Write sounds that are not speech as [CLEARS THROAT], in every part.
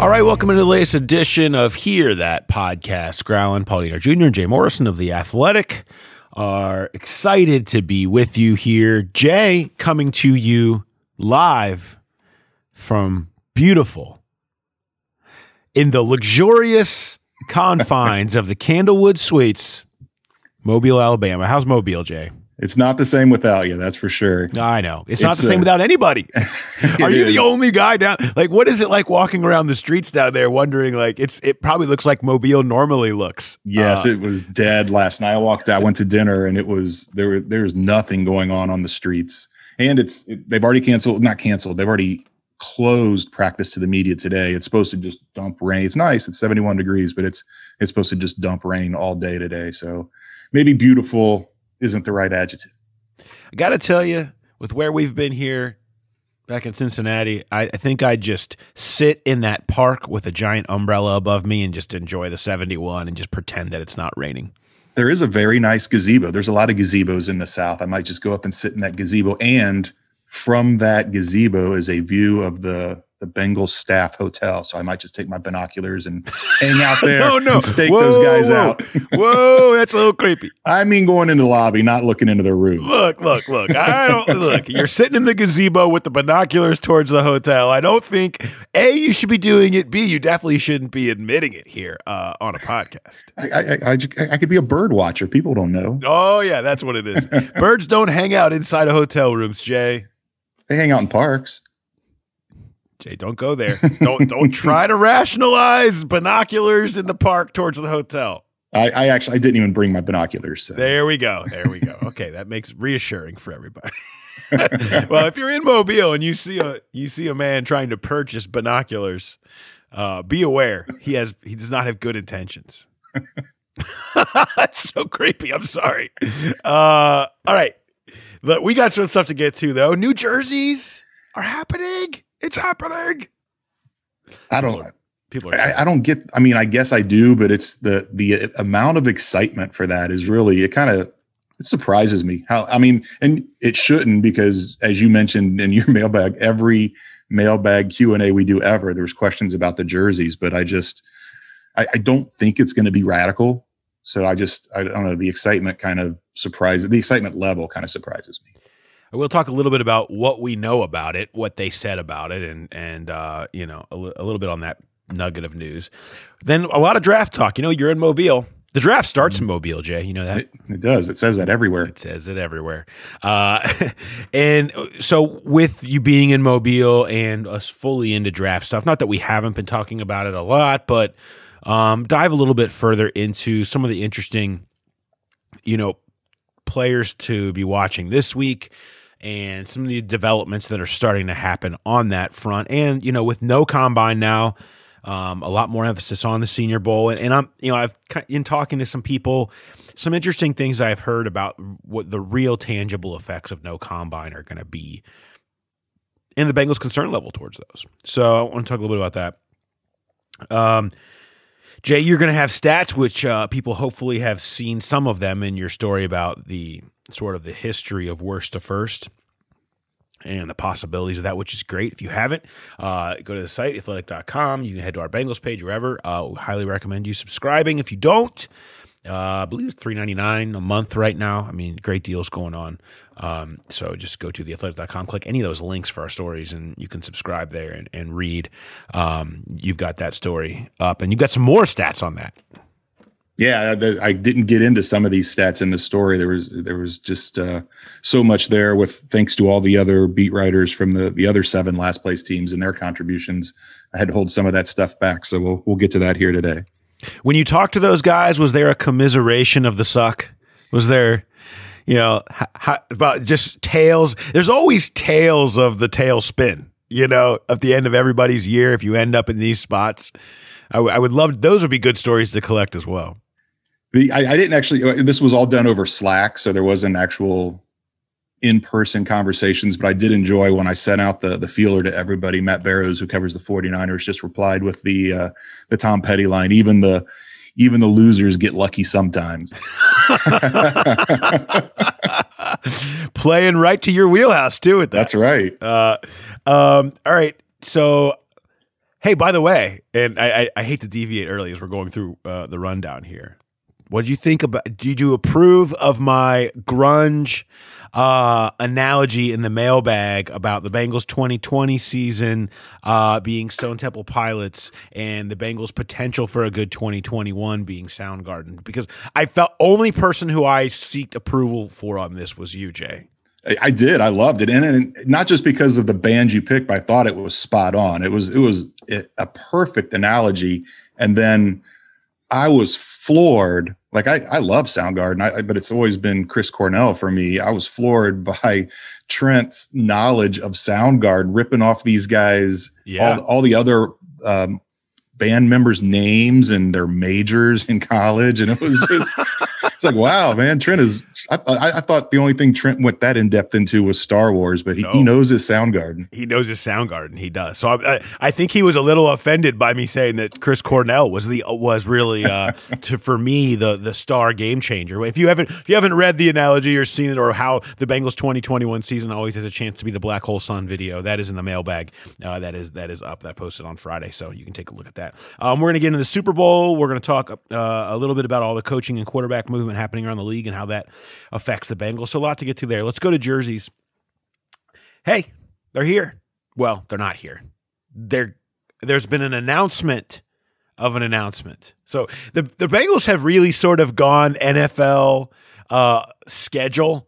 All right, welcome to the latest edition of Hear That Podcast. Growlin, Paul Dehner Jr., and Jay Morrison of The Athletic are excited to be with you here. Jay coming to you live from beautiful, in the luxurious confines of the Candlewood Suites, Mobile, Alabama. How's Mobile, Jay? It's not the same without you, that's for sure. I know. It's, not the same without anybody. [LAUGHS] Are you is. the only guy down? Like, what is it like walking around the streets down there wondering, like, it's it probably looks like Mobile normally looks. Yes, Uh, it was dead last night. I walked. I went to dinner, and it was there. were- There was nothing going on on the streets, and it's it, they've already canceled. Not canceled. They've already closed practice to the media today. It's supposed to just dump rain. It's nice. It's seventy one degrees, but it's it's supposed to just dump rain all day today. So maybe beautiful isn't the right adjective. I got to tell you, with where we've been here back in Cincinnati, I, I think I just sit in that park with a giant umbrella above me and just enjoy the 71 and just pretend that it's not raining. There is a very nice gazebo. There's a lot of gazebos in the South. I might just go up and sit in that gazebo. And from that gazebo is a view of the the Bengals staff hotel. So I might just take my binoculars and [LAUGHS] hang out there No, no. and stake Whoa, those guys whoa. out. [LAUGHS] Whoa, that's a little creepy. I mean going into the lobby, not looking into the room. Look, look, look. I don't [LAUGHS] look. You're sitting in the gazebo with the binoculars towards the hotel. I don't think A, you should be doing it. B, you definitely shouldn't be admitting it here uh, on a podcast. I, I, I, I- I could be a bird watcher. People don't know. Oh, yeah, that's what it is. Birds don't hang out inside of hotel rooms, Jay. They hang out in parks. Jay, don't go there. Don't don't [LAUGHS] try to rationalize binoculars in the park towards the hotel. I, I actually I didn't even bring my binoculars. So. There we go. There we go. Okay, that makes reassuring for everybody. [LAUGHS] well, if you're in Mobile and you see a you see a man trying to purchase binoculars, uh, be aware he has he does not have good intentions. [LAUGHS] That's so creepy. I'm sorry. Uh, all right, but we got some stuff to get to though. New jerseys are happening. It's happening. I don't. People are. I, I don't get. I mean, I guess I do, but it's the the amount of excitement for that is really it. Kind of it surprises me how. I mean, and it shouldn't because as you mentioned in your [LAUGHS] mailbag, every mailbag Q and A we do ever, there's questions about the jerseys, but I just I, I don't think it's going to be radical. So I just I don't know. The excitement kind of surprises. The excitement level kind of surprises me. We'll talk a little bit about what we know about it, what they said about it, and and uh, you know a, little bit on that nugget of news. Then a lot of draft talk. You know, you're in Mobile. The draft starts in Mobile, Jay. You know that. It, it does. It says that everywhere. It says it everywhere. Uh, [LAUGHS] and so, with you being in Mobile and us fully into draft stuff, not that we haven't been talking about it a lot, but um, dive a little bit further into some of the interesting, you know, players to be watching this week and some of the developments that are starting to happen on that front. And, you know, with no combine now, um, a lot more emphasis on the Senior Bowl. And, and I'm, you know, I've in talking to some people, some interesting things I've heard about what the real tangible effects of no combine are going to be and the Bengals' concern level towards those. So I want to talk a little bit about that. Um, Jay, you're going to have stats, which uh, people hopefully have seen some of them in your story about the sort of the history of worst to first and the possibilities of that, which is great. If you haven't, uh, go to the site, athletic.com. You can head to our Bengals page, wherever. Uh, we highly recommend you subscribing. If you don't, uh, I believe it's three ninety nine a month right now. I mean, great deals going on. Um, so just go to theathletic.com, click any of those links for our stories, and you can subscribe there and, and read. Um, you've got that story up, and you've got some more stats on that. Yeah, the, I didn't get into some of these stats in the story. There was there was just uh, so much there. With thanks to all the other beat writers from the the other seven last place teams and their contributions, I had to hold some of that stuff back. So we'll we'll get to that here today. When you talked to those guys, was there a commiseration of the suck? Was there, you know, h- h- about just tales? There's always tales of the tail spin, you know, at the end of everybody's year if you end up in these spots. I, w- I would love, those would be good stories to collect as well. The, I, I didn't actually. uh, This was all done over Slack, so there wasn't actual in-person conversations. But I did enjoy when I sent out the the feeler to everybody. Matt Barrows, who covers the 49ers, just replied with the uh, the Tom Petty line. Even the even the losers get lucky sometimes. [LAUGHS] Playing right to your wheelhouse too with that. That's right. Uh, um, all right. So Hey, by the way, and I, I, I hate to deviate early as we're going through uh, the rundown here. What do you think about? Did you approve of my grunge uh, analogy in the mailbag about the Bengals 2020 season uh, being Stone Temple Pilots and the Bengals' potential for a good 2021 being Soundgarden? Because I felt only person who I seeked approval for on this was you, Jay. I did. I loved it, and, and not just because of the band you picked. But I thought it was spot on. It was it was a perfect analogy. And then I was floored. Like I, I love Soundgarden, I, but it's always been Chris Cornell for me. I was floored [LAUGHS] by Trent's knowledge of Soundgarden, ripping off these guys, yeah. all, all the other um, band members' names and their majors in college, and it was just [LAUGHS] it's like wow, man. Trent is. I, I, I, thought the only thing Trent went that in depth into was Star Wars, but he, no. he knows his Soundgarden. He knows his Soundgarden. He does. So I, I, think he was a little offended by me saying that Chris Cornell was the was really uh, [LAUGHS] to for me the the star game changer. If you haven't if you haven't read the analogy or seen it or how the Bengals 2021 season always has a chance to be the Black Hole Sun video, that is in the mailbag. Uh, that is that is up. That posted on Friday, so you can take a look at that. Um, we're going to get into the Super Bowl. We're going to talk uh, a little bit about all the coaching and quarterback movement happening around the league and how that affects the Bengals. So a lot to get to there. Let's go to jerseys. Hey, they're here. Well, they're not here. They're, there's been an announcement of an announcement. So the the Bengals have really sort of gone NFL uh, schedule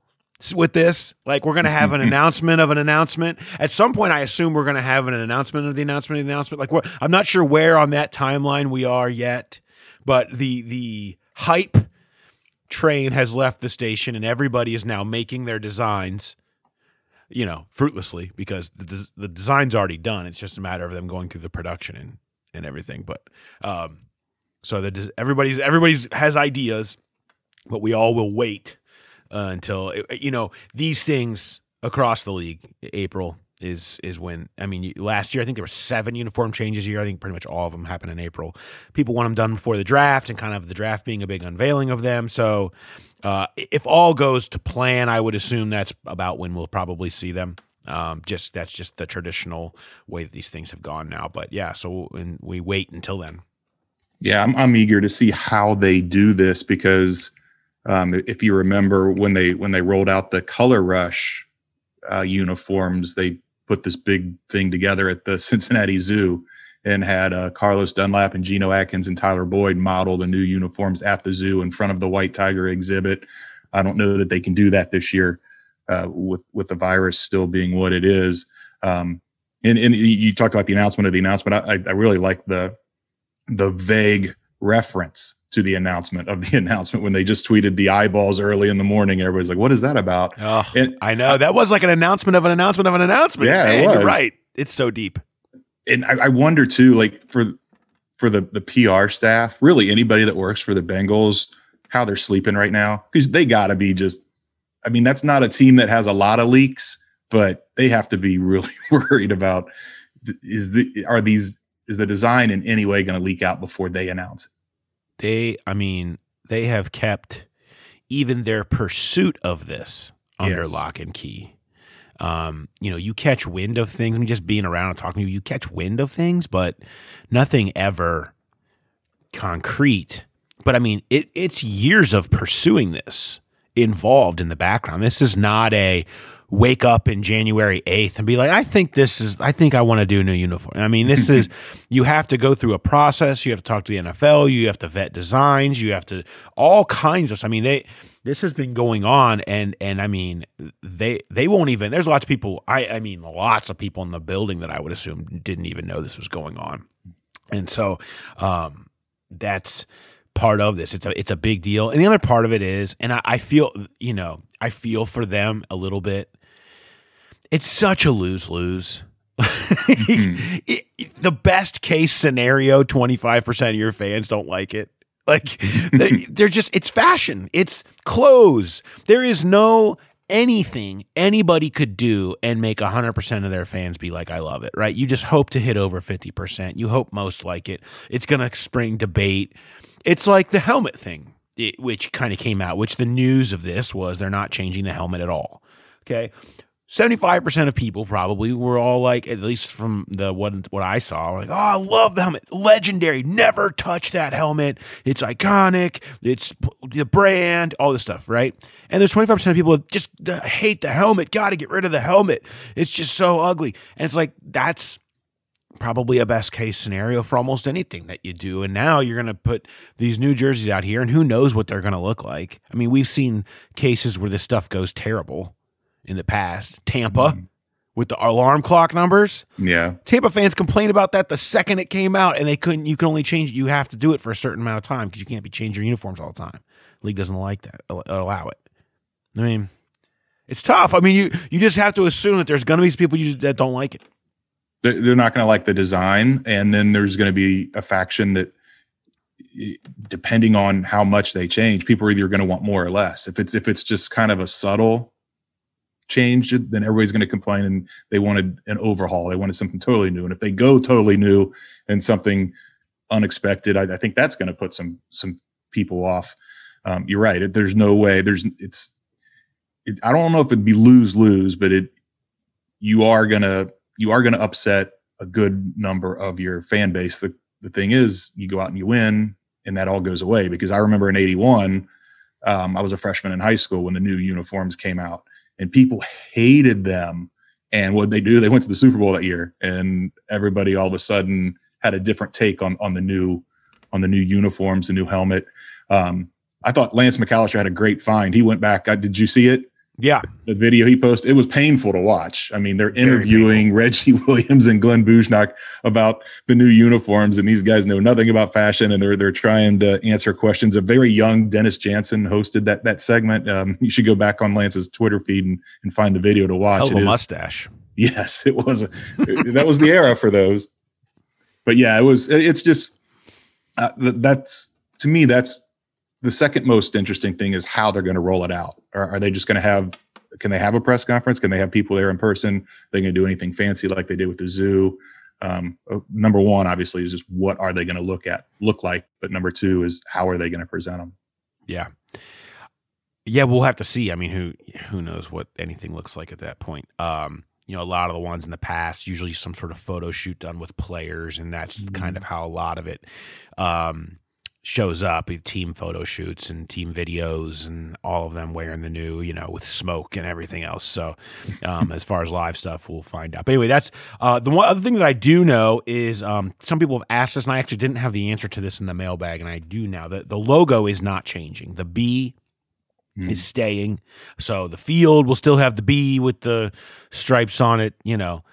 with this. Like we're going to have an [LAUGHS] announcement of an announcement. At some point, I assume we're going to have an announcement of the announcement of the announcement. Like I'm not sure where on that timeline we are yet, but the the hype train has left the station and everybody is now making their designs you know fruitlessly because the, the design's already done it's just a matter of them going through the production and and everything but um so that everybody's everybody's has ideas but we all will wait uh, until you know these things across the league. April is is when I mean last year I think there were seven uniform changes a year. I think pretty much all of them happened in April. People want them done before the draft, and kind of the draft being a big unveiling of them. So uh, if all goes to plan, I would assume that's about when we'll probably see them. Um, just that's just the traditional way that these things have gone now. But yeah, so and we wait until then. Yeah, I'm, I'm eager to see how they do this because um, if you remember when they when they rolled out the color rush uh, uniforms, they put this big thing together at the [LAUGHS] Cincinnati Zoo and had uh, Carlos Dunlap and Geno Atkins and Tyler Boyd model the new uniforms at the zoo in front of the White Tiger exhibit. I don't know that they can do that this year uh, with with the virus still being what it is. Um, and, and you talked about the announcement of the announcement. I, I really like the the vague reference to the announcement of the [LAUGHS] announcement when they just tweeted the eyeballs early in the morning. Everybody's like, "What is that about?" Oh, and, I know that was like an announcement of an announcement of an announcement. Yeah, Man, you're right. It's so deep. And I, I wonder too, like for for the the PR staff, really anybody that works for the Bengals, how they're sleeping right now because they got to be just. I mean, that's not a team that has a lot of leaks, but they have to be [LAUGHS] really worried about is the are these is the design in any way going to leak out before they announce it? They, I mean, they have kept even their pursuit of this under yes. lock and key. Um, you know, you catch wind of things. I mean, just being around and talking to you, you catch wind of things, but nothing ever concrete. But I mean, it, it's years of pursuing this involved in the background. This is not a wake up in January 8th and be like, I think this is, I think I want to do a new uniform. I mean, this [LAUGHS] is, you have to go through a process. You have to talk to the NFL. You have to vet designs. You have to, all kinds of, I mean, they, this has been going on and, and I mean, they, they won't even, there's lots of people, I, I mean, lots of people in the building that I would assume didn't even know this was going on. And so, um, that's, part of this. It's a it's a big deal. And the other part of it is, and I, I, feel, you know, I feel for them a little bit it's such a lose lose. mm-hmm. [LAUGHS] the best case scenario, 25% of your fans don't like it. Like [LAUGHS] they're just, it's fashion, it's clothes. There is no anything anybody could do and make 100% of their fans be like, I love it, right? You just hope to hit over 50%. You hope most like it. It's going to spring debate. It's like the helmet thing, which kind of came out, which the news of this was they're not changing the helmet at all. Okay. 75% of people probably were all like, at least from the what what I saw, like, oh, I love the helmet. Legendary. Never touch that helmet. It's iconic. It's the brand, all this stuff, right? And there's 25% of people just hate the helmet. Gotta get rid of the helmet. It's just so ugly. And it's like, that's probably a best case scenario for almost anything that you do. And now you're going to put these new jerseys out here, and who knows what they're going to look like. I mean, we've seen cases where this stuff goes terrible in the past. Tampa mm-hmm. with the alarm clock numbers. Yeah. Tampa fans complained about that the second it came out and they couldn't you can only change you have to do it for a certain amount of time because you can't be changing your uniforms all the time. League doesn't like that. Allow it. I mean, it's tough. I mean, you you just have to assume that there's going to be people you, that don't like it. They're not going to like the design, and then there's going to be a faction that, depending on how much they change, people are either going to want more or less. If it's if it's just kind of a subtle change then everybody's going to complain and they wanted an overhaul. They wanted something totally new. And if they go totally new and something unexpected, I, I think that's going to put some some people off. Um, you're right. There's no way. There's it's. It, I don't know if it'd be lose lose, but it you are gonna you are gonna upset a good number of your fan base. The the thing is, you go out and you win, and that all goes away. Because I remember in '81, um, I was a freshman in high school when the new uniforms came out, and people hated them. And what they do, they went to the Super Bowl that year, and everybody all of a sudden had a different take on on the new on the new uniforms, the new helmet. Um, I thought Lance McAlister had a great find. He went back. I, did you see it? Yeah. The video he posted, it was painful to watch. I mean, they're interviewing Reggie [LAUGHS] Williams and Glenn Bujnoch about the new uniforms, and these guys know nothing about fashion, and they're they're trying to answer questions. A very young Dennis Janson hosted that that segment. Um, you should go back on Lance's Twitter feed and, and find the video to watch. Hell mustache. Yes, it was. A, [LAUGHS] that was the era for those. But yeah, it was. It's just uh, that's to me that's the second most interesting thing is how they're going to roll it out. Are, are they just going to have? Can they have a press conference? Can they have people there in person? Are they going to do anything fancy like they did with the zoo? Um, uh, number one, obviously, is just what are they going to look at look like. But number two is how are they going to present them? Yeah, yeah, we'll have to see. I mean, who who knows what anything looks like at that point. Um, you know, a lot of the ones in the past, usually some sort of photo shoot done with players, and that's mm-hmm. kind of how a lot of it um, shows up with team photo shoots and team videos and all of them wearing the new you know with smoke and everything else. So um, as far as live stuff we'll find out. But anyway that's uh, the one other thing that i do know is um, some people have asked us and i actually didn't have the answer to this in the mailbag and i do now that the logo is not changing. The b mm. is staying. So the field will still have the b with the stripes on it you know.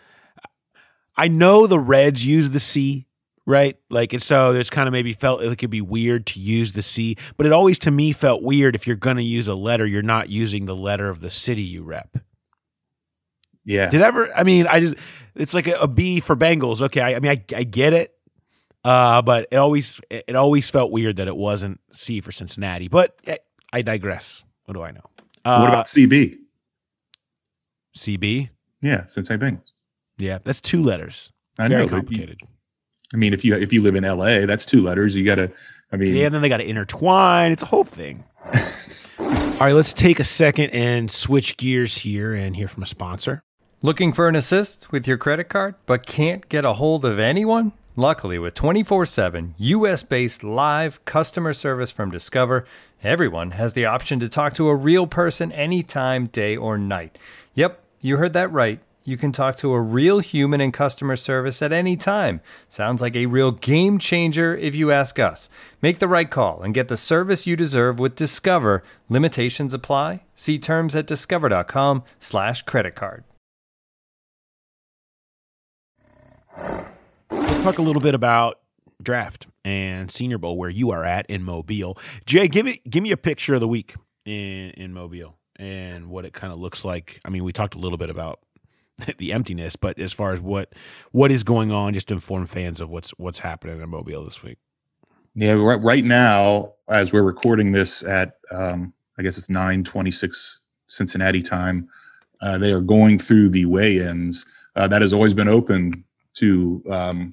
I know the reds use the c right? Like, and so there's kind of maybe felt it could be weird to use the C, but it always to me felt weird if you're going to use a letter, you're not using the letter of the city you rep. Yeah. Did ever, I mean, I just, it's like a, a B for Bengals. Okay. I, I mean, I, I get it. Uh, but it always, it always felt weird that it wasn't C for Cincinnati, but I, I digress. What do I know? Uh, what about CB? CB? Yeah. Cincinnati Bengals. Yeah. That's two letters. I Very know. Complicated. I mean, if you if you live in LA, that's two letters. You got to. I mean, yeah. And then they got to intertwine. It's a whole thing. All right, let's take a second and switch gears here and hear from a sponsor. Looking for an assist with your credit card, but can't get a hold of anyone? Luckily, with 24 7 US based live customer service from Discover, everyone has the option to talk to a real person anytime, day or night. Yep, you heard that right you can talk to a real human in customer service at any time. Sounds like a real game changer if you ask us. Make the right call and get the service you deserve with Discover. Limitations apply. See terms at discover.com/slash credit card. Let's talk a little bit about draft and Senior Bowl where you are at in Mobile. Jay, give me give me a picture of the week in in Mobile and what it kind of looks like. I mean, we talked a little bit about [LAUGHS] the emptiness, but as far as what what is going on, just to inform fans of what's what's happening in Mobile this week. Yeah, right, right now, as we're recording this at, um, I guess it's nine twenty six Cincinnati time, uh, they are going through the weigh-ins. Uh, that has always been open to um,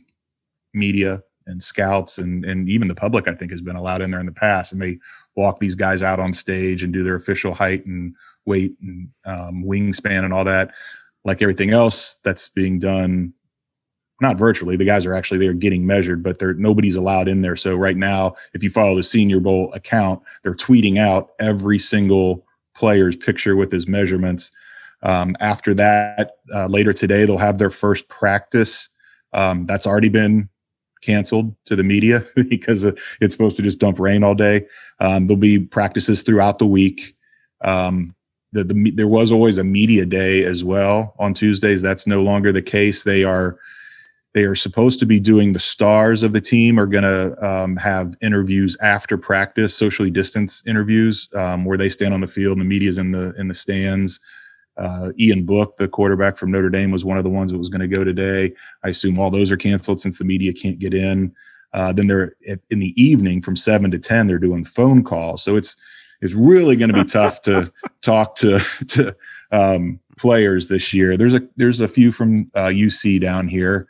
media and scouts and and even the public I think has been allowed in there in the past, and they walk these guys out on stage and do their official height and weight and um, wingspan and all that. Like everything else that's being done, not virtually. The guys are actually there getting measured, but they're nobody's allowed in there. So right now, if you follow the Senior Bowl account, they're tweeting out every single player's picture with his measurements. Um, after that, uh, later today, they'll have their first practice. Um, that's already been canceled to the media [LAUGHS] because it's supposed to just dump rain all day. Um, there'll be practices throughout the week. Um, the, the, there was always a media day as well on Tuesdays. That's no longer the case. They are they are supposed to be doing the stars of the team are going to um, have interviews after practice, socially distanced interviews um, where they stand on the field and the media's in the in the stands. Uh, Ian Book, the quarterback from Notre Dame, was one of the ones that was going to go today. I assume all those are canceled since the media can't get in. Uh, then they're in the evening from seven to ten. They're doing phone calls, so it's it's really going to be tough to [LAUGHS] talk to to um, players this year. There's a there's a few from uh, UC down here,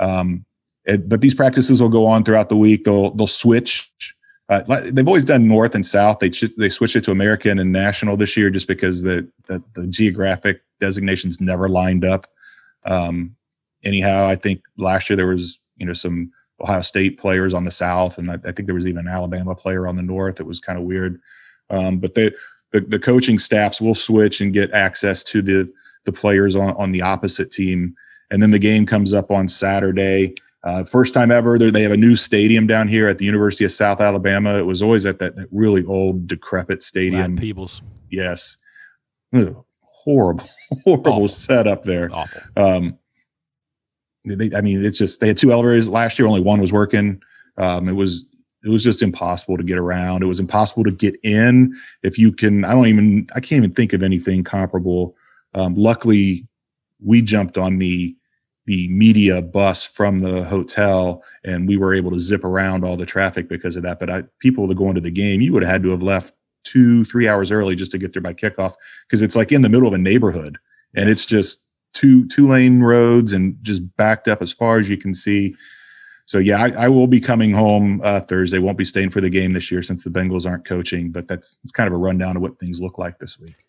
um, it, but these practices will go on throughout the week. They'll they'll switch. Uh, they've always done north and south. They they switched it to American and national this year just because the the, the geographic designations never lined up. Um, anyhow, I think last year there was you know some Ohio State players on the south, and I, I think there was even an Alabama player on the north. It was kind of weird, um, but they, the the coaching staffs will switch and get access to the the players on on the opposite team, and then the game comes up on Saturday. Uh, first time ever, they have a new stadium down here at the University of South Alabama. It was always at that, that really old, decrepit stadium. Peebles. Yes. Ugh, horrible, [LAUGHS] horrible Awful. setup there. Awful. Um, they, I mean, it's just they had two elevators last year. Only one was working. Um, it was it was just impossible to get around. It was impossible to get in. If you can, I don't even I can't even think of anything comparable. Um, luckily, we jumped on the the media bus from the hotel and we were able to zip around all the traffic because of that but I, people that go into the game you would have had to have left two three hours early just to get there by kickoff because it's like in the middle of a neighborhood and it's just two two lane roads and just backed up as far as you can see so yeah i, I will be coming home uh, thursday won't be staying for the game this year since the bengals aren't coaching but that's it's kind of a rundown of what things look like this week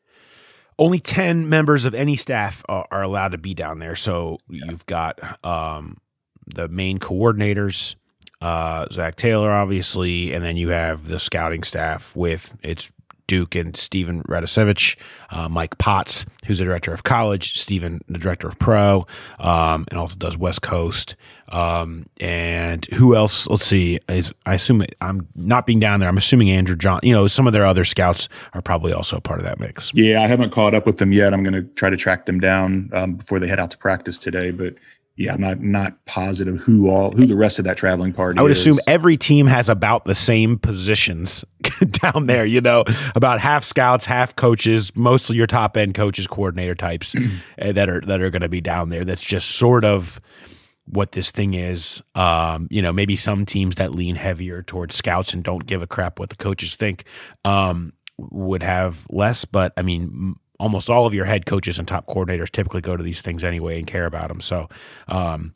only 10 members of any staff are, are allowed to be down there. So yeah. you've got um, the main coordinators, uh, Zac Taylor, obviously, and then you have the scouting staff with it's Duke and Steven Radicevic, uh, Mike Potts, who's the director of college, Stephen, the director of pro, um, and also does West Coast. Um, and who else? Let's see. Is, I assume I'm not being down there. I'm assuming Andrew John. You know, some of their other scouts are probably also a part of that mix. Yeah, I haven't caught up with them yet. I'm going to try to track them down um, before they head out to practice today. But yeah, I'm not not positive who all who the rest of that traveling party. I would is. assume every team has about the same positions [LAUGHS] down there. You know, about half scouts, half coaches, mostly your top end coaches, coordinator types [CLEARS THROAT] eh, that are that are going to be down there. That's just sort of what this thing is. Um, you know, maybe some teams that lean heavier towards scouts and don't give a crap what the coaches think um, would have less. But I mean, almost all of your head coaches and top coordinators typically go to these things anyway and care about them. So, um,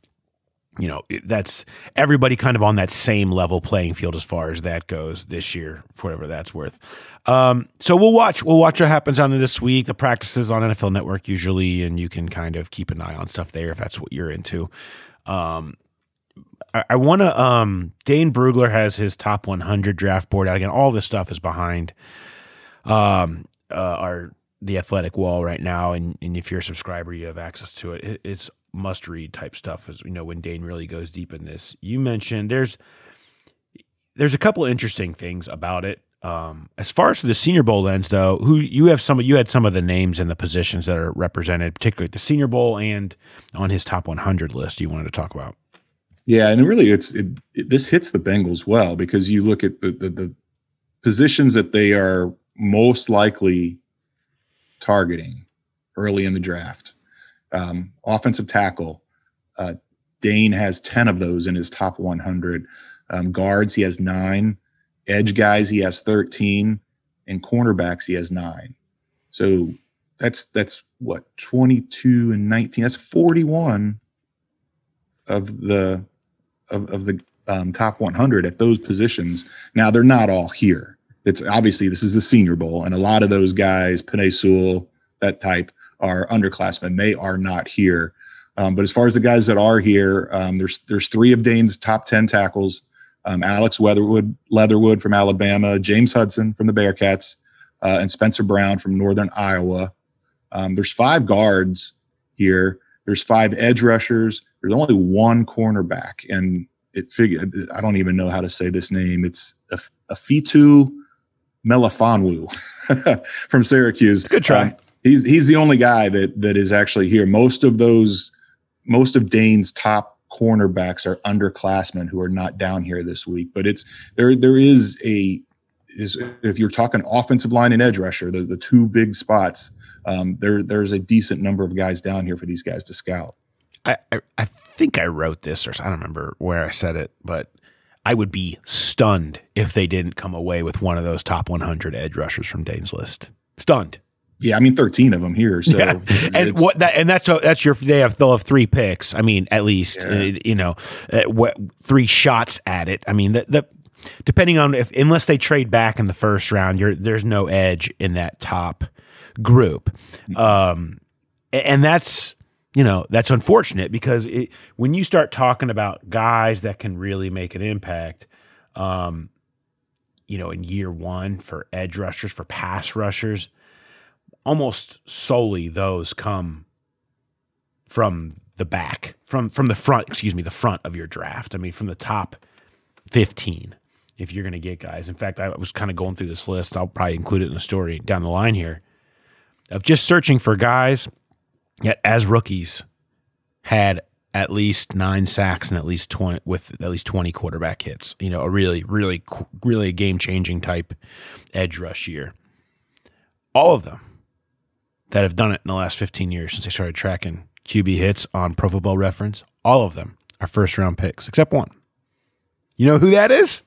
you know, that's everybody kind of on that same level playing field as far as that goes this year, whatever that's worth. Um, so we'll watch. We'll watch what happens on this week. The practices on NFL Network usually, and you can kind of keep an eye on stuff there if that's what you're into. Um, I, I want to. Um, Dane Brugler has his top 100 draft board out again. All this stuff is behind um, uh, our the athletic wall right now and, and if you're a subscriber you have access to it, it it's must read type stuff as you know when dane really goes deep in this. You mentioned there's there's a couple interesting things about it. Um, as far as the senior bowl ends though who you have some you had some of the names and the positions that are represented particularly the senior bowl and on his top 100 list you wanted to talk about. Yeah and really it's it, it, this hits the bengals well because you look at the, the, the positions that they are most likely targeting early in the draft. Um, offensive tackle, uh, Dane has 10 of those in his top 100. Um, guards, he has nine. Edge guys, he has 13. And cornerbacks, he has nine. So that's that's what 22 and 19. That's 41 of the of, of the um, top 100 at those positions. Now they're not all here. It's obviously this is the Senior Bowl, and a lot of those guys, Penei Sewell, that type, are underclassmen. They are not here. Um, but as far as the guys that are here, um, there's there's three of Dane's top 10 tackles. Um, Alex Weatherwood, Leatherwood from Alabama, James Hudson from the Bearcats, uh, and Spencer Brown from Northern Iowa. Um, there's five guards here. There's five edge rushers. There's only one cornerback, and it figure I don't even know how to say this name. It's a, Ifeatu Melifonwu [LAUGHS] from Syracuse. Good try. Um, he's he's the only guy that that is actually here. Most of those, most of Dane's top cornerbacks are underclassmen who are not down here this week. But it's there. There is a is if you're talking offensive line and edge rusher, the, the two big spots. Um, there there's a decent number of guys down here for these guys to scout. I, I, I think I wrote this, or I don't remember where I said it, but I would be stunned if they didn't come away with one of those top 100 edge rushers from Dane's list. Stunned. Yeah, I mean, 13 of them here. So, yeah. and what that, and that's, that's your, they have, they'll have three picks. I mean, at least, yeah. uh, you know, uh, what, three shots at it. I mean, the, the, depending on if, unless they trade back in the first round, you're, there's no edge in that top group. Mm-hmm. Um, and that's, you know, that's unfortunate because it, when you start talking about guys that can really make an impact, um, you know, in year one for edge rushers, for pass rushers, almost solely those come from the back, from from the front, excuse me, the front of your draft. I mean, from the top 15, if you're going to get guys. In fact, I was kind of going through this list. I'll probably include it in the story down the line here of just searching for guys yet as rookies had at least nine sacks and at least 20 with at least 20 quarterback hits. You know a really really really game changing type edge rush year. All of them that have done it in the last 15 years since they started tracking qb hits on pro football reference all of them are first round picks except one. You know who that is?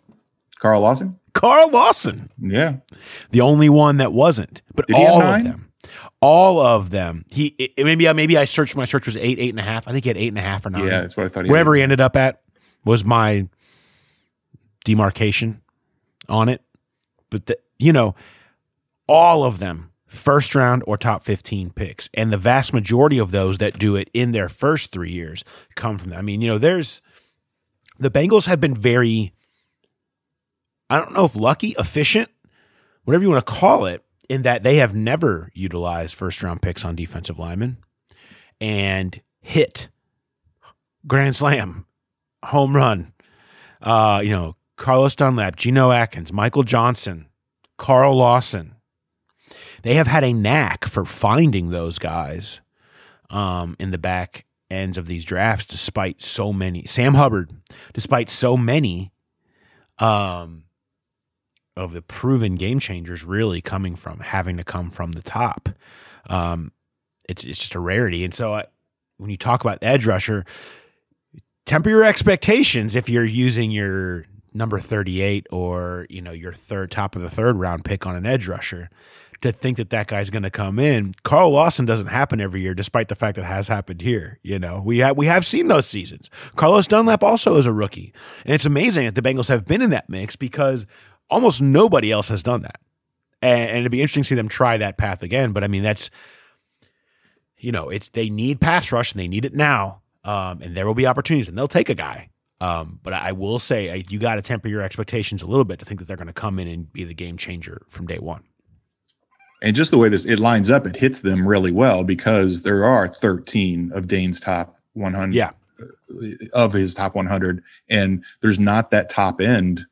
Carl lawson. Carl lawson. Yeah. The only one that wasn't but all of them all of them. He it, maybe uh, maybe I searched my search was eight eight and a half. I think he had eight and a half or nine. Yeah, that's what I thought. He Wherever had. he ended up at was my demarcation on it. But the, you know, all of them first round or top 15 picks. And the vast majority of those that do it in their first three years come from that. I mean, you know, there's the Bengals have been very, I don't know if lucky, efficient, whatever you want to call it, in that they have never utilized first round picks on defensive linemen and hit grand slam, home run. Uh, you know, Carlos Dunlap, Geno Atkins, Michael Johnson, Carl Lawson. They have had a knack for finding those guys um, in the back ends of these drafts, despite so many. Sam Hubbard, despite so many um, of the proven game changers really coming from having to come from the top. Um, it's it's just a rarity, and so I, when you talk about edge rusher, temper your expectations if you're using your number 38 or you know your third top of the third round pick on an edge rusher to think that that guy's going to come in. Carl Lawson doesn't happen every year, despite the fact that it has happened here. You know, we have we have seen those seasons. Carlos Dunlap also is a rookie, and it's amazing that the Bengals have been in that mix because almost nobody else has done that. And, and, it'd be interesting to see them try that path again. But I mean, that's, you know, it's they need pass rush and they need it now. Um, and there will be opportunities and they'll take a guy. Um, but I will say you got to temper your expectations a little bit to think that they're going to come in and be the game changer from day one. And just the way this it lines up, it hits them really well because there are 13 of Dane's top 100. Yeah. Of his top 100, and there's not that top end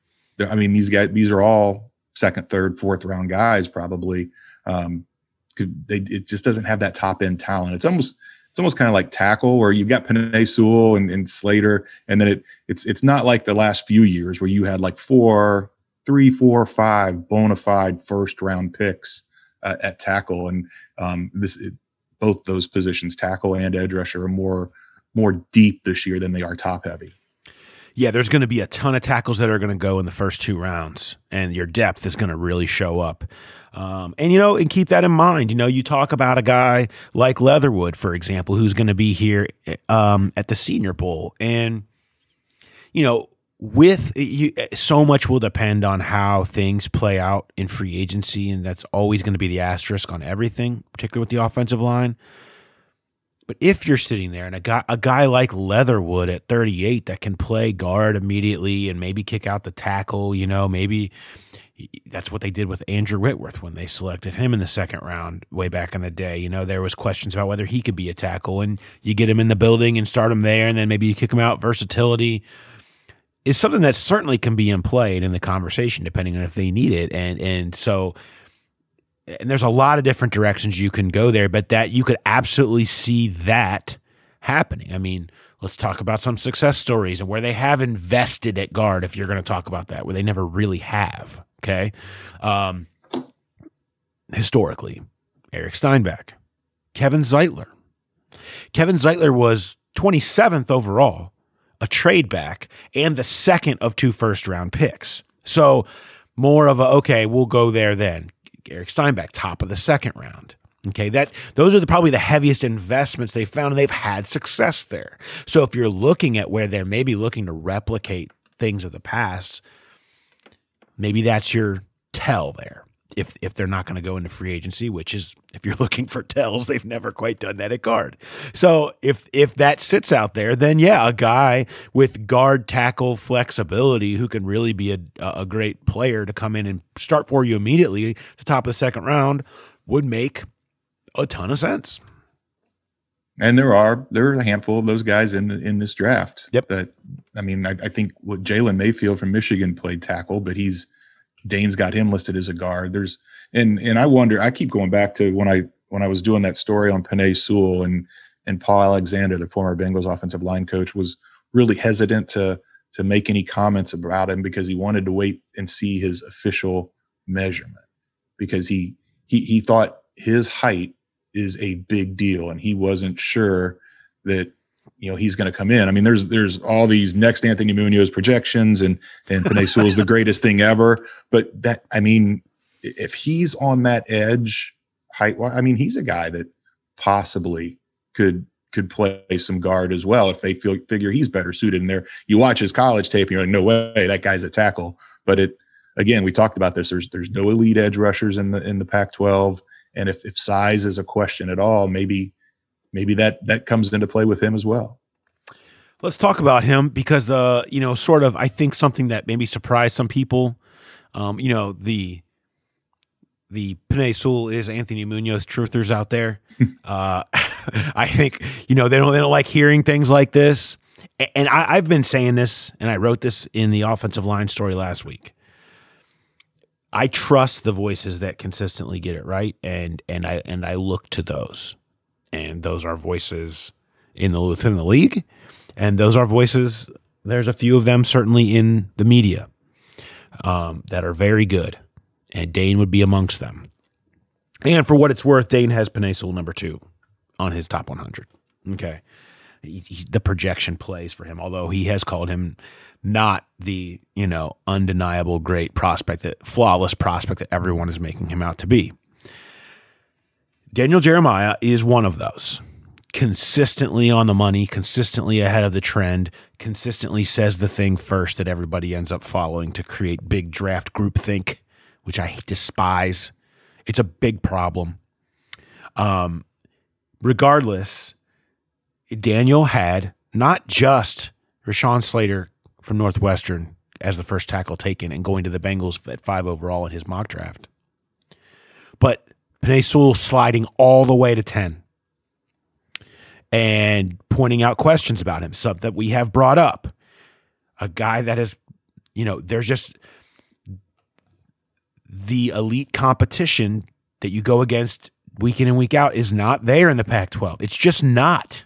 I mean, these guys, these are all second, third, fourth round guys, probably. Um, they, it just doesn't have that top end talent. It's almost, it's almost kind of like tackle where you've got Penei Sewell and, and Slater, and then it, it's, it's not like the last few years where you had like four, three, four, five bona fide first round picks uh, at tackle, and um, this, it, both those positions, tackle and edge rusher, are more, more deep this year than they are top heavy yeah, there's going to be a ton of tackles that are going to go in the first two rounds, and your depth is going to really show up. Um, and you know, and keep that in mind. You know, you talk about a guy like Leatherwood, for example, who's going to be here um, at the Senior Bowl, and you know, with you, so much will depend on how things play out in free agency, and that's always going to be the asterisk on everything, particularly with the offensive line. But if you're sitting there and a guy a guy like Leatherwood at 38 that can play guard immediately and maybe kick out the tackle, you know, maybe that's what they did with Andrew Whitworth when they selected him in the second round way back in the day. You know, there was questions about whether he could be a tackle and you get him in the building and start him there and then maybe you kick him out. Versatility is something that certainly can be in play and in the conversation depending on if they need it. And and so and there's a lot of different directions you can go there, but that you could absolutely see that happening. I mean, let's talk about some success stories and where they have invested at guard if you're going to talk about that, where they never really have. Okay. Um, historically, Eric Steinbach, Kevin Zeitler. Kevin Zeitler was 27th overall, a trade back, and the second of two first round picks. So more of a, okay, we'll go there then. Eric Steinbach, top of the second round. Okay, that those are the, probably the heaviest investments they've found, and they've had success there. So if you're looking at where they're maybe looking to replicate things of the past, maybe that's your tell there. If if they're not going to go into free agency, which is if you're [LAUGHS] looking for tells, they've never quite done that at guard. So if if that sits out there, then yeah, a guy with guard tackle flexibility who can really be a a great player to come in and start for you immediately at the top of the second round would make a ton of sense. And there are there are a handful of those guys in the, in this draft. Yep. That I mean, I, I think what Jalen Mayfield from Michigan played tackle, but he's Dane's got him listed as a guard. There's and and I wonder. I keep going back to when I when I was doing that story on Penei Sewell and and Paul Alexander, the former Bengals offensive line coach, was really hesitant to to make any comments about him because he wanted to wait and see his official measurement because he he he thought his height is a big deal and he wasn't sure that you know he's going to come in. I mean, there's there's all these next Anthony Munoz projections, and and Penei is the greatest thing ever. But that I mean, if he's on that edge height, I mean, he's a guy that possibly could could play some guard as well if they feel figure he's better suited in there. You watch his college tape, and you're like, no way, that guy's a tackle. But it again, we talked about this. There's there's no elite edge rushers in the in the Pac-12, and if if size is a question at all, maybe maybe that that comes into play with him as well. Let's talk about him because the you know sort of I think something that maybe surprised some people. Um, you know the the Penei Sewell is Anthony Munoz truthers out there. [LAUGHS] uh, [LAUGHS] I think you know they don't they don't like hearing things like this. And I, I've been saying this, and I wrote this in the offensive line story last week. I trust the voices that consistently get it right, and and I and I look to those and those are voices in the within the league, and those are voices. There's a few of them certainly in the media um, that are very good, and Dane would be amongst them. And for what it's worth, Dane has Penei number two on his top 100. Okay, he, he, the projection plays for him, although he has called him not the you know undeniable great prospect, that flawless prospect that everyone is making him out to be. Daniel Jeremiah is one of those. Consistently on the money, consistently ahead of the trend, consistently says the thing first that everybody ends up following to create big draft groupthink, which I despise. It's a big problem. Um, regardless, Daniel had not just Rashawn Slater from Northwestern as the first tackle taken and going to the Bengals at five overall in his mock draft, but Penei Sewell sliding all the way to 10 and pointing out questions about him, something that we have brought up. A guy that has, you know, there's just the elite competition that you go against week in and week out is not there in the Pac 12. It's just not.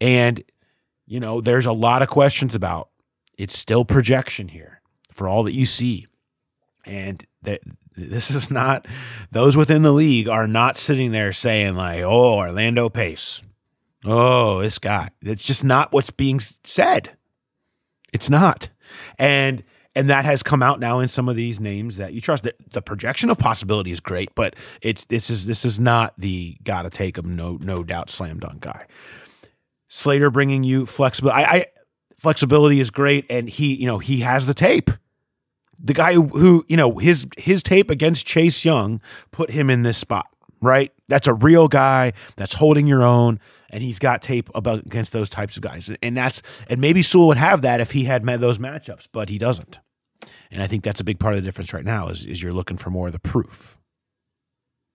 And, you know, there's a lot of questions about it's still projection here for all that you see. And that this is not those within the league are not sitting there saying like, "Oh, Orlando Pace, oh, this guy." It's just not what's being said. It's not, and and that has come out now in some of these names that you trust. The, the projection of possibility is great, but it's this is this is not the gotta take him no no doubt slam dunk guy. Slater bringing you flexibility. I, I flexibility is great, and he, you know, he has the tape. The guy who, you know, his his tape against Chase Young put him in this spot, right? That's a real guy that's holding your own, and he's got tape about against those types of guys, and that's and maybe Sewell would have that if he had met those matchups, but he doesn't. And I think that's a big part of the difference right now is is you're looking for more of the proof.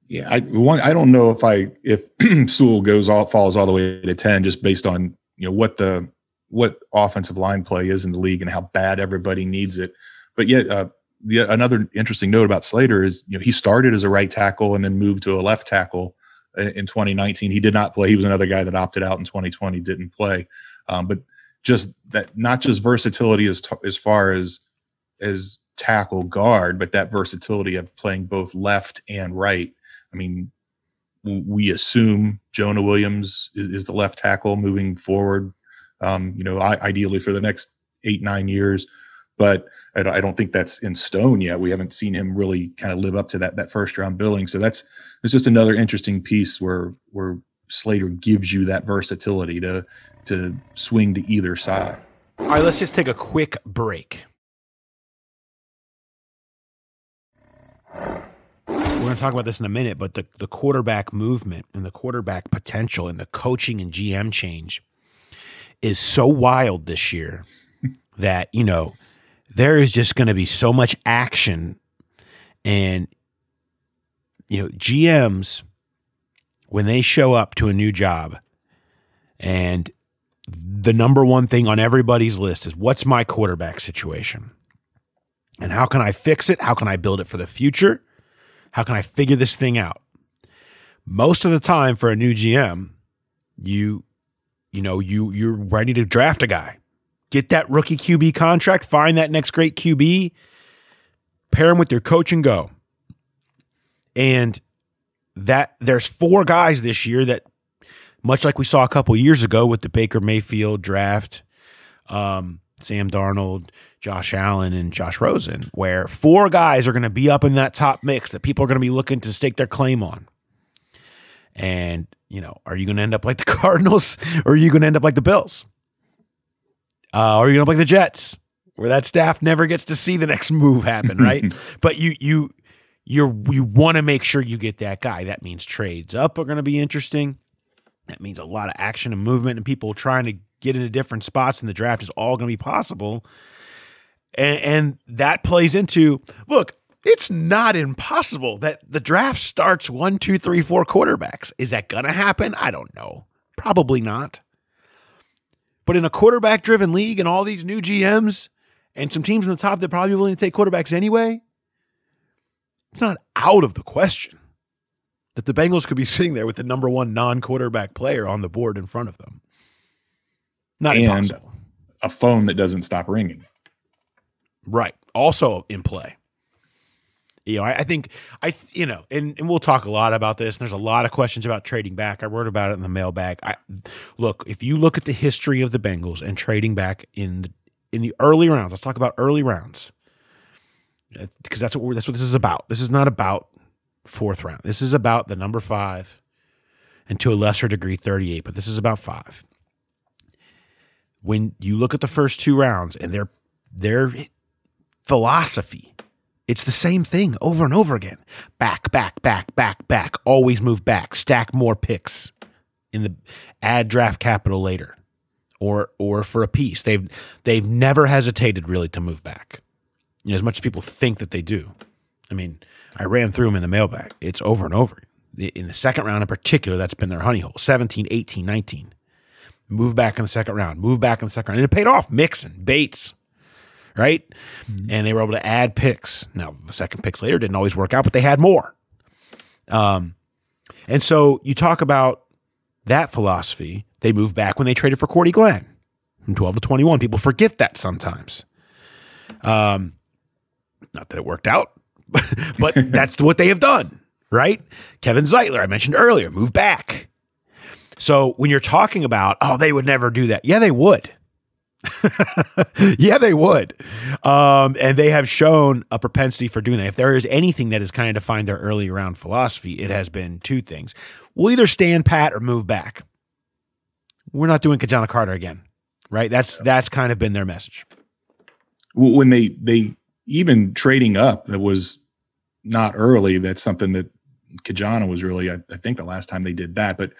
Yeah, I one I don't know if I if [CLEARS THROAT] Sewell goes all falls all the way to ten just based on you know what the what offensive line play is in the league and how bad everybody needs it. But yet, uh, the another interesting note about Slater is you know he started as a right tackle and then moved to a left tackle in 2019. He did not play. He was another guy that opted out in 2020, didn't play. Um, but just that, not just versatility as t- as far as as tackle guard, but that versatility of playing both left and right. I mean, we assume Jonah Williams is, is the left tackle moving forward. Um, you know, I, ideally for the next eight nine years but I don't think that's in stone yet. We haven't seen him really kind of live up to that that first round billing. So that's it's just another interesting piece where where Slater gives you that versatility to to swing to either side. All right, let's just take a quick break. We're going to talk about this in a minute, but the, the quarterback movement and the quarterback potential and the coaching and GM change is so wild this year [LAUGHS] that, you know, there is just going to be so much action and you know GMs when they show up to a new job and the number one thing on everybody's list is what's my quarterback situation? And how can I fix it? How can I build it for the future? How can I figure this thing out? Most of the time for a new GM, you you know, you you're ready to draft a guy get that rookie QB contract, find that next great QB, pair him with your coach and go. And that there's four guys this year that, much like we saw a couple years ago with the Baker Mayfield draft, um, Sam Darnold, Josh Allen, and Josh Rosen, where four guys are going to be up in that top mix that people are going to be looking to stake their claim on. And, you know, are you going to end up like the [LAUGHS] Cardinals or are you going to end up like the Bills? Uh, or you're gonna play the Jets, where that staff never gets to see the next move happen, right? [LAUGHS] but you you you you want to make sure you get that guy. That means trades up are going to be interesting. That means a lot of action and movement and people trying to get into different spots in the draft is all going to be possible. And, and that plays into look, it's not impossible that the draft starts one, two, three, four quarterbacks. Is that going to happen? I don't know. Probably not. But in a quarterback driven league and all these new GMs and some teams in the top that probably willing to take quarterbacks anyway, it's not out of the question that the Bengals could be [LAUGHS] sitting there with the number one non quarterback player on the board in front of them. Not and impossible. A phone that doesn't stop ringing. Right. Also in play. You know, I, I, think I, you know, and, and we'll talk a lot about this. And there's a lot of questions about trading back. I wrote about it in the mailbag. I look if you look at the history of the Bengals and trading back in the, in the early rounds. Let's talk about early rounds because that's what that's what this is about. This is not about fourth round. This is about the number five, and to a lesser degree, thirty eight. But this is about five. When you look at the first two rounds and their their philosophy it's the same thing over and over again. Back, back, back, back, back. Always move back. Stack more picks in the add draft capital later, or or for a piece. They've they've never hesitated really to move back. You know, as much as people think that they do. I mean, I ran through them in the mailbag. It's over and over. In the second round in particular, that's been their honey hole. 17, 18, 19. Move back in the second round. Move back in the second round. And it paid off. Mixon, Bates, right? Mm-hmm. And they were able to add picks. Now, the second picks later didn't always work out, but they had more. Um, and so you talk about that philosophy. They moved back when they traded for Cordy Glenn from 12 to 21. People forget that sometimes. Um, not that it worked out, [LAUGHS] but [LAUGHS] that's what they have done, right? Kevin Zeitler, I mentioned earlier, moved back. So when you're talking about, oh, they would never do that. Yeah, they would. [LAUGHS] yeah, they would. Um, and they have shown a propensity for doing that. If there is anything that has kind of defined their early round philosophy, it has been two things. We'll either stand pat or move back. We're not doing Ki-Jana Carter again. right? That's that's kind of been their message. When they they even trading up, that was not early. That's something that Ki-Jana was really, I, I, think, the last time they did that. But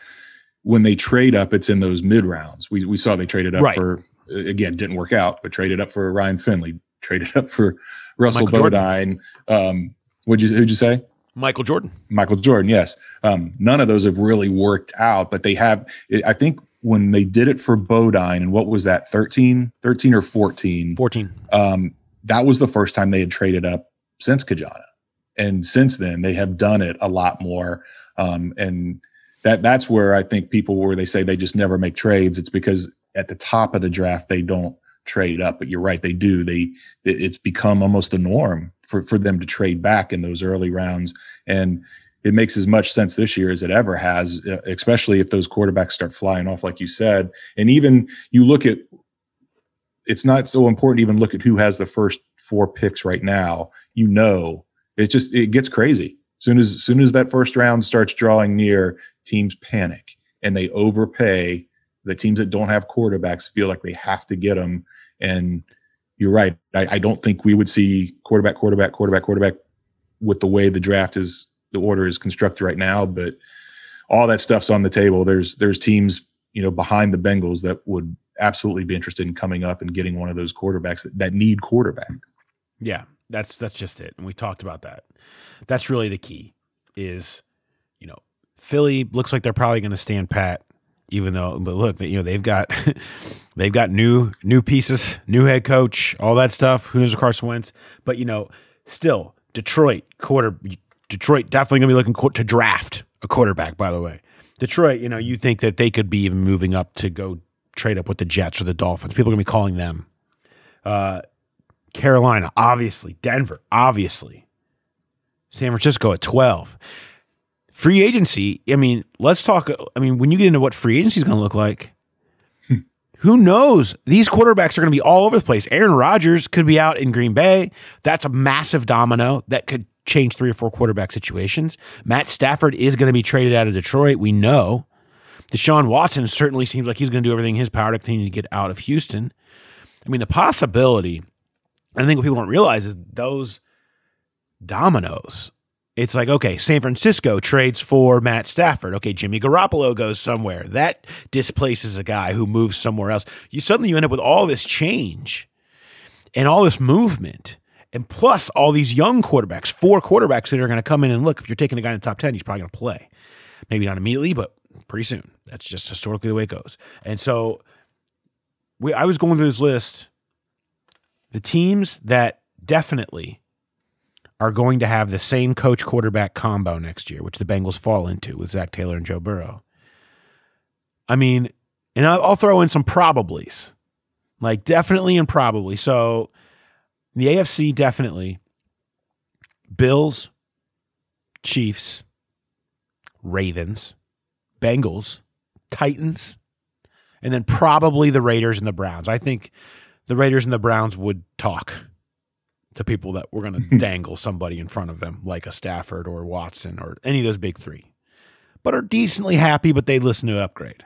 when they trade up, it's in those mid rounds. We we saw they traded up right. for again didn't work out, but traded up for Ryan Finley, traded up for Russell Michael Bodine. Um, would you who'd you say? Michael Jordan. Michael Jordan, yes. Um, none of those have really worked out, but they have. I think when they did it for Bodine, and what was that, 13, 13 or 14? 14. Um, that was the first time they had traded up since Ki-Jana. And since then, they have done it a lot more. Um, and that that's where I think people where they say they just never make trades. It's because at the top of the draft they don't trade up. But you're right, they do. They it's become almost the norm for for them to trade back in those early rounds. And it makes as much sense this year as it ever has, especially if those quarterbacks start flying off, like you said. And even you look at it's not so important to even look at who has the first four picks right now. You know, it just it gets crazy. Soon as soon as that first round starts drawing near, teams panic and they overpay. The teams that don't have quarterbacks feel like they have to get them. And you're right. I, I don't think we would see quarterback, quarterback, quarterback, quarterback with the way the draft is the order is constructed right now. But all that stuff's on the table. There's there's teams you know behind the Bengals that would absolutely be interested in coming up and getting one of those quarterbacks that, that need quarterback. Yeah, that's that's just it. And we talked about that. That's really the key is, you know, Philly looks like they're probably going to stand pat even though but look, you know, they've got [LAUGHS] they've got new new pieces, new head coach, all that stuff. Who knows Carson Wentz, but you know, still Detroit quarter Detroit definitely going to be looking to draft a quarterback by the way. Detroit, you know, you think that they could be even moving up to go trade up with the Jets or the Dolphins. People are going to be calling them. Uh, Carolina, obviously. Denver, obviously. San Francisco at 12. Free agency, I mean, let's talk. I mean, when you get into what free agency is going to look like, hmm. who knows? These quarterbacks are going to be all over the place. Aaron Rodgers could be out in Green Bay. That's a massive domino that could change three or four quarterback situations. Matt Stafford is going to be traded out of Detroit. We know. Deshaun Watson certainly seems like he's going to do everything in his power to continue to get out of Houston. I mean, the possibility, I think what people don't realize is those dominoes. It's like, okay, San Francisco trades for Matt Stafford. Okay, Jimmy Garoppolo goes somewhere. That displaces a guy who moves somewhere else. You suddenly you end up with all this change and all this movement. And plus all these young quarterbacks, four quarterbacks that are going to come in and look, if you're taking a guy in the top 10, he's probably going to play. Maybe not immediately, but pretty soon. That's just historically the way it goes. And so we I was going through this list. The teams that definitely are going to have the same coach quarterback combo next year, which the Bengals fall into with Zac Taylor and Joe Burrow. I mean, and I'll, throw in some probablys, like definitely and probably. So the AFC, definitely Bills, Chiefs, Ravens, Bengals, Titans, and then probably the Raiders and the Browns. I think the Raiders and the Browns would talk to people that were going [LAUGHS] to hmm. dangle somebody in front of them, like a Stafford or Watson or any of those big three, but are decently happy, but they listen to upgrade.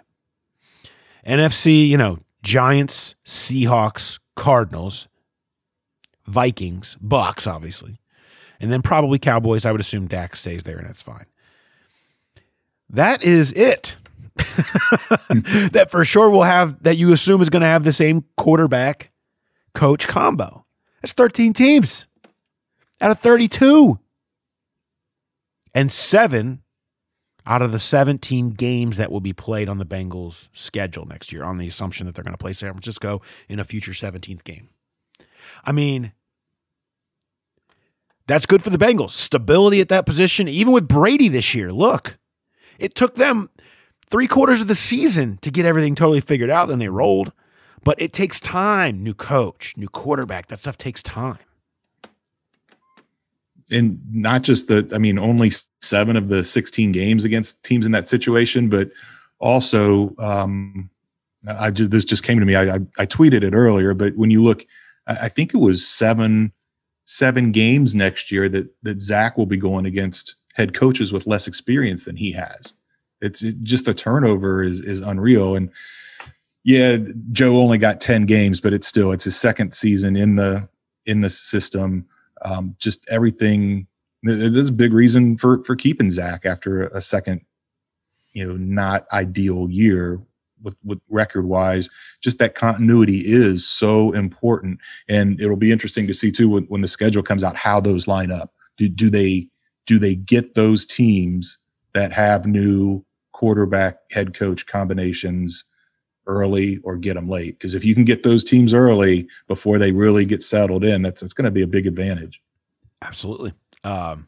NFC, you know, Giants, Seahawks, Cardinals, Vikings, Bucs, obviously, and then probably Cowboys. I would assume Dak stays there, and that's fine that is it. Hmm. [LAUGHS] that for sure will have that you assume is going to have the same quarterback coach combo. That's 13 teams out of 32. And seven out of the 17 games that will be played on the Bengals schedule next year on the assumption that they're going to play San Francisco in a future 17th game. I mean, that's good for the Bengals. Stability at that position, even with Brady this year. Look, it took them three quarters of the season to get everything totally figured out. Then they rolled. But it takes time. New coach, new quarterback. That stuff takes time. And not just the, I mean, only seven of the 16 games against teams in that situation, but also, um, I just, this just came to me. I, I, I tweeted it earlier, but when you look, I think it was seven, seven games next year that, that Zac will be going against head coaches with less experience than he has. It's it, just the turnover is is unreal. And Yeah, Joe only got 10 games, but it's still it's his second season in the in the system. Um, just everything. There's a big reason for for keeping Zac after a second, you know, not ideal year with, with record wise. Just that continuity is so important, and it'll be interesting to see too when, when the schedule comes out how those line up. Do do they do they get those teams that have new quarterback head coach combinations? Early or get them late. Because if you can get those teams early before they really get settled in, that's that's going to be a big advantage. Absolutely. Um,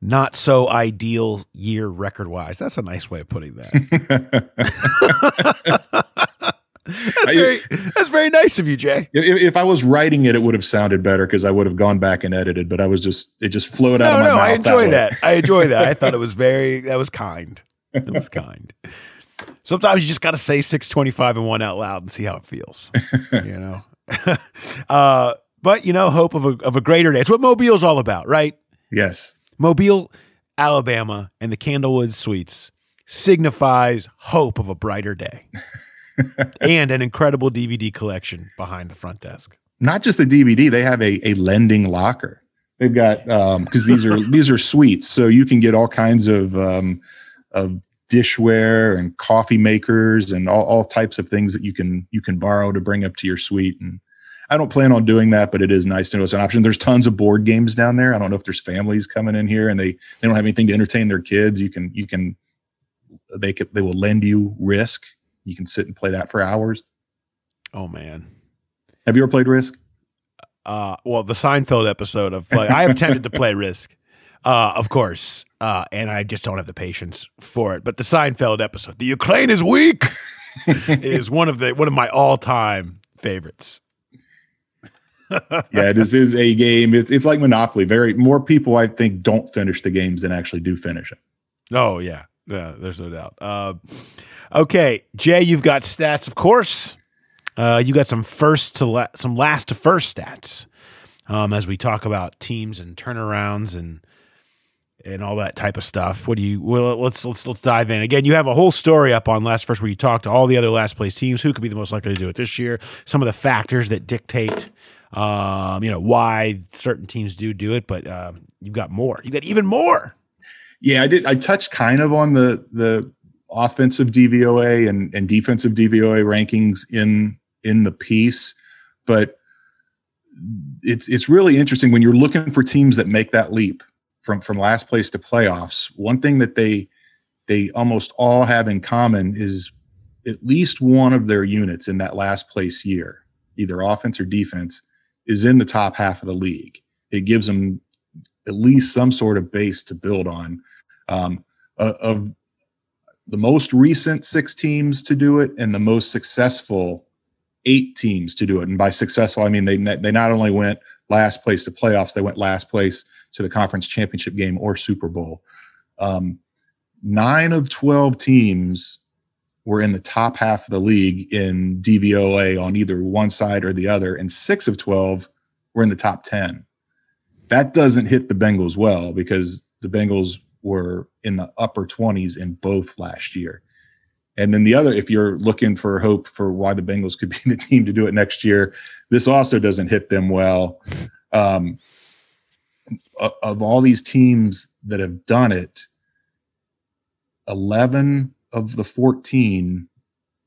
not so ideal year record wise. That's a nice way of putting that. [LAUGHS] that's, very, that's very nice of you, Jay. If, if, I was writing it, it would have sounded better because I would have gone back and edited. But I was just it just flowed out. No, of my no, mouth I enjoy that. that. I enjoy that. I thought it was [LAUGHS] very that was kind. It was kind. Sometimes you just got to say 625 and one out loud and see how it feels. [LAUGHS] you know? [LAUGHS] uh, but, you know, hope of a, of a greater day. It's what Mobile's all about, right? Yes. Mobile, Alabama, and the Candlewood Suites signifies hope of a brighter day [LAUGHS] and an incredible DVD collection behind the front desk. Not just the DVD, they have a, a lending locker. They've got um because these are these are suites, so you can get all kinds of um of dishware and coffee makers and all, all types of things that you can you can borrow to bring up to your suite and I don't plan on doing that, but it is nice to know it's an option. There's tons of board games down there. I don't know if there's families coming in here and they, they don't have anything to entertain their kids. You can you can they could they will lend you Risk. You can sit and play that for hours. Oh man, have you ever played Risk? Uh, well, the Seinfeld episode of play. I have tended to play [LAUGHS] Risk, uh, of course. Uh, and I just don't have the patience for it. But the Seinfeld episode, "The Ukraine is weak," [LAUGHS] is one of the one of my all time favorites. yeah, this is a game. It's it's like Monopoly. Very more people, I think, don't finish the games than actually do finish them. Oh yeah, yeah. There's no doubt. Uh, okay, Jay, you've got stats, of course. Uh, you got some first to la- some last to first stats um, as we talk about teams and turnarounds and and all that type of stuff. What do you? Well, let's let's let's dive in again. You have a whole story up on last first where you talk to all the other last place teams who could be the most likely to do it this year. Some of the factors that dictate, um, you know, why certain teams do do it. But uh, you've got more. You got even more. Yeah, I did. I touched kind of on the the offensive DVOA and and defensive DVOA rankings in in the piece, but it's it's really interesting when you're looking for teams that make that leap from from last place to playoffs, one thing that they they almost all have in common is at least one of their units in that last place year, either offense or defense, is in the top half of the league. It gives them at least some sort of base to build on. Um, uh, of the most recent six teams to do it and the most successful eight teams to do it. And by successful, I mean they they not only went last place to playoffs, they went last place to the conference championship game or Super Bowl. Um, nine of 12 teams were in the top half of the league in DVOA on either one side or the other, and six of 12 were in the top 10. That doesn't hit the Bengals well because the Bengals were in the upper 20s in both last year. And then the other, if you're looking for hope for why the Bengals could be [LAUGHS] the team to do it next year, this also doesn't hit them well. Um, of all these teams that have done it, 11 of the 14,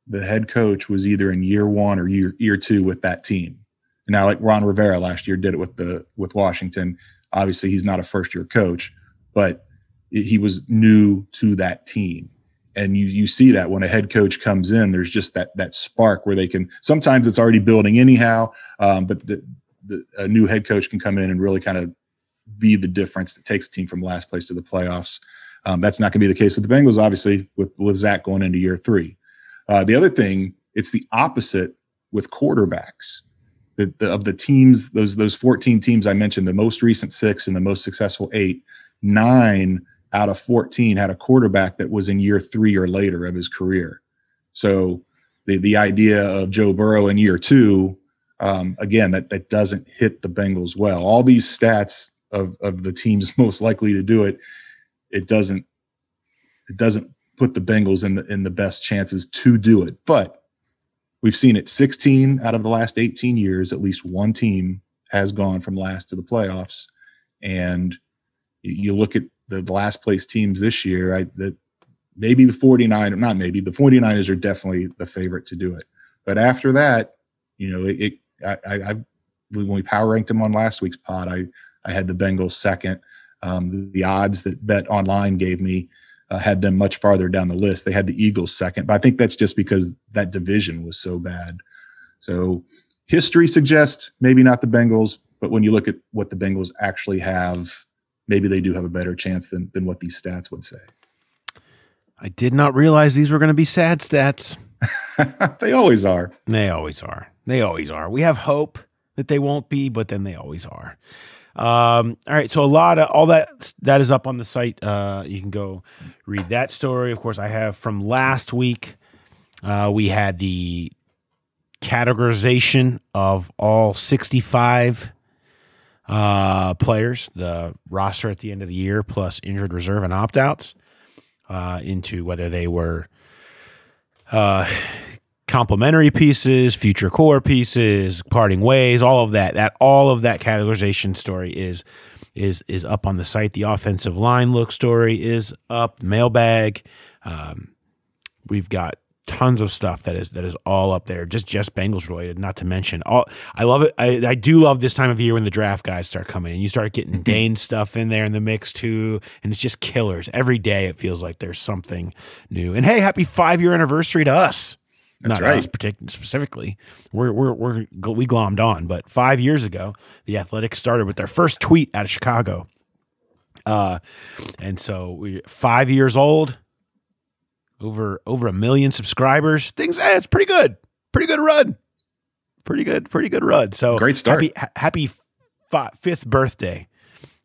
the head coach was either in year one or year, year two with that team. And Now, like Ron Rivera last year did it with the with Washington. Obviously, he's not a first year coach, but he was new to that team. And you you see that when a head coach comes in, there's just that that spark where they can. Sometimes it's already building anyhow, um, but the, the, a new head coach can come in and really kind of be the difference that takes a team from last place to the playoffs. Um, that's not going to be the case with the Bengals, obviously, with, with Zac going into year three. Uh, the other thing, it's the opposite with quarterbacks. The, the, of the teams, those those 14 teams I mentioned, the most recent six and the most successful eight, nine out of 14 had a quarterback that was in year three or later of his career. So the the idea of Joe Burrow in year two, um, again, that that doesn't hit the Bengals well. All these stats of of the teams [LAUGHS] most likely to do it, it doesn't it doesn't put the Bengals in the in the best chances to do it. But we've seen it 16 out of the last 18 years, at least one team has gone from last to the playoffs. And you look at the, last place teams this year, I that maybe the 49 not maybe the 49ers are definitely the favorite to do it. But after that, you know, it, it I, I, I when we power ranked them on last week's pod, I I had the Bengals second. Um, the, the, odds that Bet Online gave me uh, had them much farther down the list. They had the Eagles second, but I think that's just because that division was so bad. So history suggests maybe not the Bengals, but when you look at what the Bengals actually have, maybe they do have a better chance than than what these stats would say. I did not realize these were going to be sad stats. [LAUGHS] they always are. They always are. They always are. We have hope that they won't be, but then they always are. Um, all right, so a lot of all that that is up on the site. Uh, you can go read that story. Of course, I have from last week. Uh, we had the categorization of all 65 uh, players, the roster at the end of the year, plus injured reserve and opt outs, uh, into whether they were uh, complementary pieces, future core pieces, parting ways, all of that. That all of that categorization story is is is up on the site. The offensive line look story is up. Mailbag. Um, we've got tons of stuff that is that is all up there just just Bengals related not to mention all I love it I, I do love this time of year when the draft guys start coming and you start getting mm-hmm. Dane stuff in there in the mix too and it's just killers every day it feels like there's something new and hey happy 5 year anniversary to us that's not right. us particularly specifically. We're, we're, we're, we glommed on, but five years ago, the Athletics started with their first tweet out of Chicago. Uh, and so we five years old, over over a million subscribers. Things, eh, it's pretty good, pretty good run, pretty good, pretty good run. So great start. Happy, ha- happy fifth birthday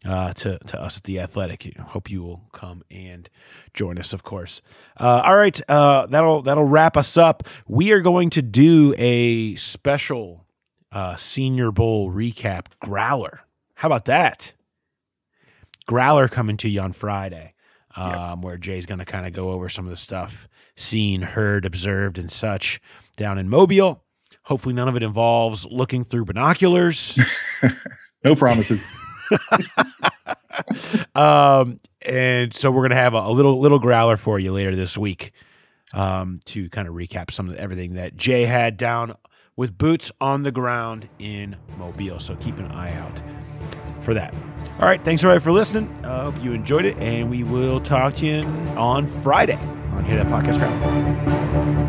uh, to to us at the Athletic. Hope you will come and join us, of course. Uh, all right, uh, that'll that'll wrap us up. We are going to do a special uh, Senior Bowl recap growler. How about that? Growler coming to you on Friday, um, yep. where Jay's going to kind of go over some of the stuff seen, heard, observed, and such down in Mobile. Hopefully, none of it involves looking through binoculars. [LAUGHS] no promises. [LAUGHS] um, and so we're gonna have a, a, little little growler for you later this week um, to kind of recap some of everything that Jay had down with boots on the ground in Mobile. So keep an eye out for that. All right, thanks everybody for listening. I uh, hope you enjoyed it, and we will talk to you on Friday on Hear That Podcast Growl.